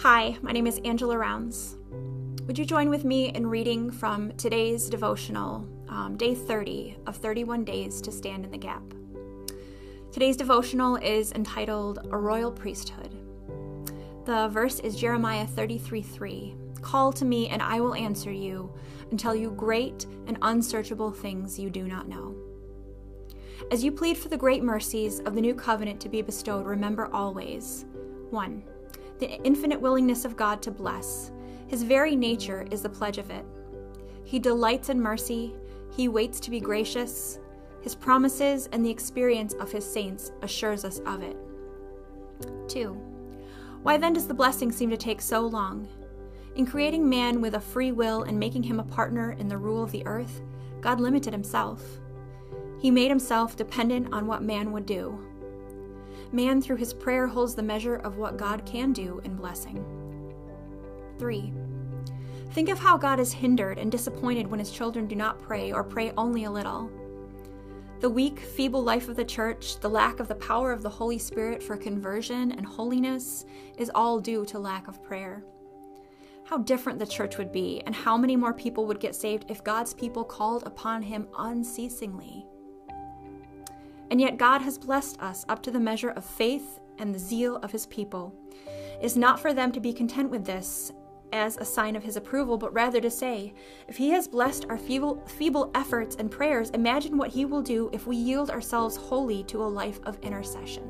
Hi, my name is Angela Rounds. Would you join with me in reading from today's devotional, um, day 30 of 31 Days to Stand in the Gap? Today's devotional is entitled A Royal Priesthood. The verse is Jeremiah 33 3. Call to me, and I will answer you and tell you great and unsearchable things you do not know. As you plead for the great mercies of the new covenant to be bestowed, remember always 1. The infinite willingness of God to bless. His very nature is the pledge of it. He delights in mercy, he waits to be gracious. His promises and the experience of his saints assures us of it. 2. Why then does the blessing seem to take so long? In creating man with a free will and making him a partner in the rule of the earth, God limited himself. He made himself dependent on what man would do. Man, through his prayer, holds the measure of what God can do in blessing. 3. Think of how God is hindered and disappointed when his children do not pray or pray only a little. The weak, feeble life of the church, the lack of the power of the Holy Spirit for conversion and holiness, is all due to lack of prayer. How different the church would be, and how many more people would get saved if God's people called upon Him unceasingly. And yet, God has blessed us up to the measure of faith and the zeal of His people. It is not for them to be content with this as a sign of His approval, but rather to say, if He has blessed our feeble, feeble efforts and prayers, imagine what He will do if we yield ourselves wholly to a life of intercession.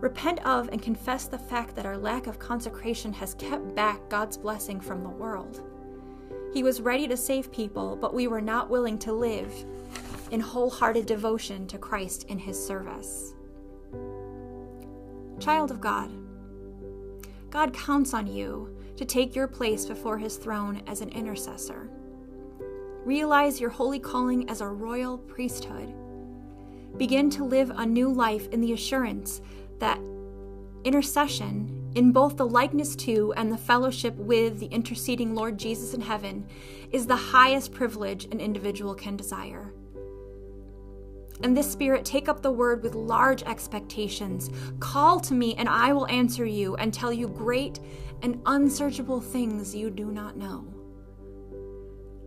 Repent of and confess the fact that our lack of consecration has kept back God's blessing from the world. He was ready to save people, but we were not willing to live in wholehearted devotion to Christ in his service. Child of God, God counts on you to take your place before his throne as an intercessor. Realize your holy calling as a royal priesthood. Begin to live a new life in the assurance that intercession, in both the likeness to and the fellowship with the interceding Lord Jesus in heaven, is the highest privilege an individual can desire. And this spirit, take up the word with large expectations. Call to me, and I will answer you and tell you great and unsearchable things you do not know.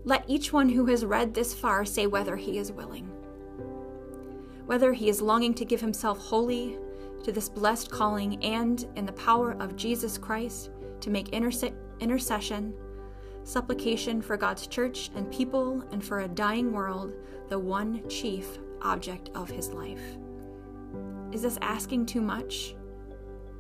Let each one who has read this far say whether he is willing, whether he is longing to give himself wholly to this blessed calling and, in the power of Jesus Christ, to make interse- intercession, supplication for God's church and people and for a dying world, the one chief object of his life. Is this asking too much?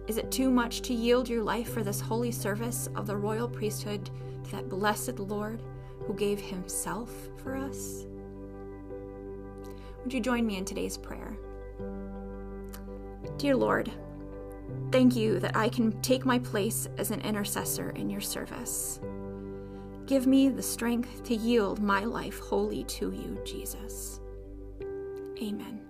Is it too much to yield your life for this holy service of the royal priesthood to that blessed Lord who gave himself for us? Would you join me in today's prayer? Dear Lord, thank you that I can take my place as an intercessor in your service. Give me the strength to yield my life wholly to you, Jesus. Amen.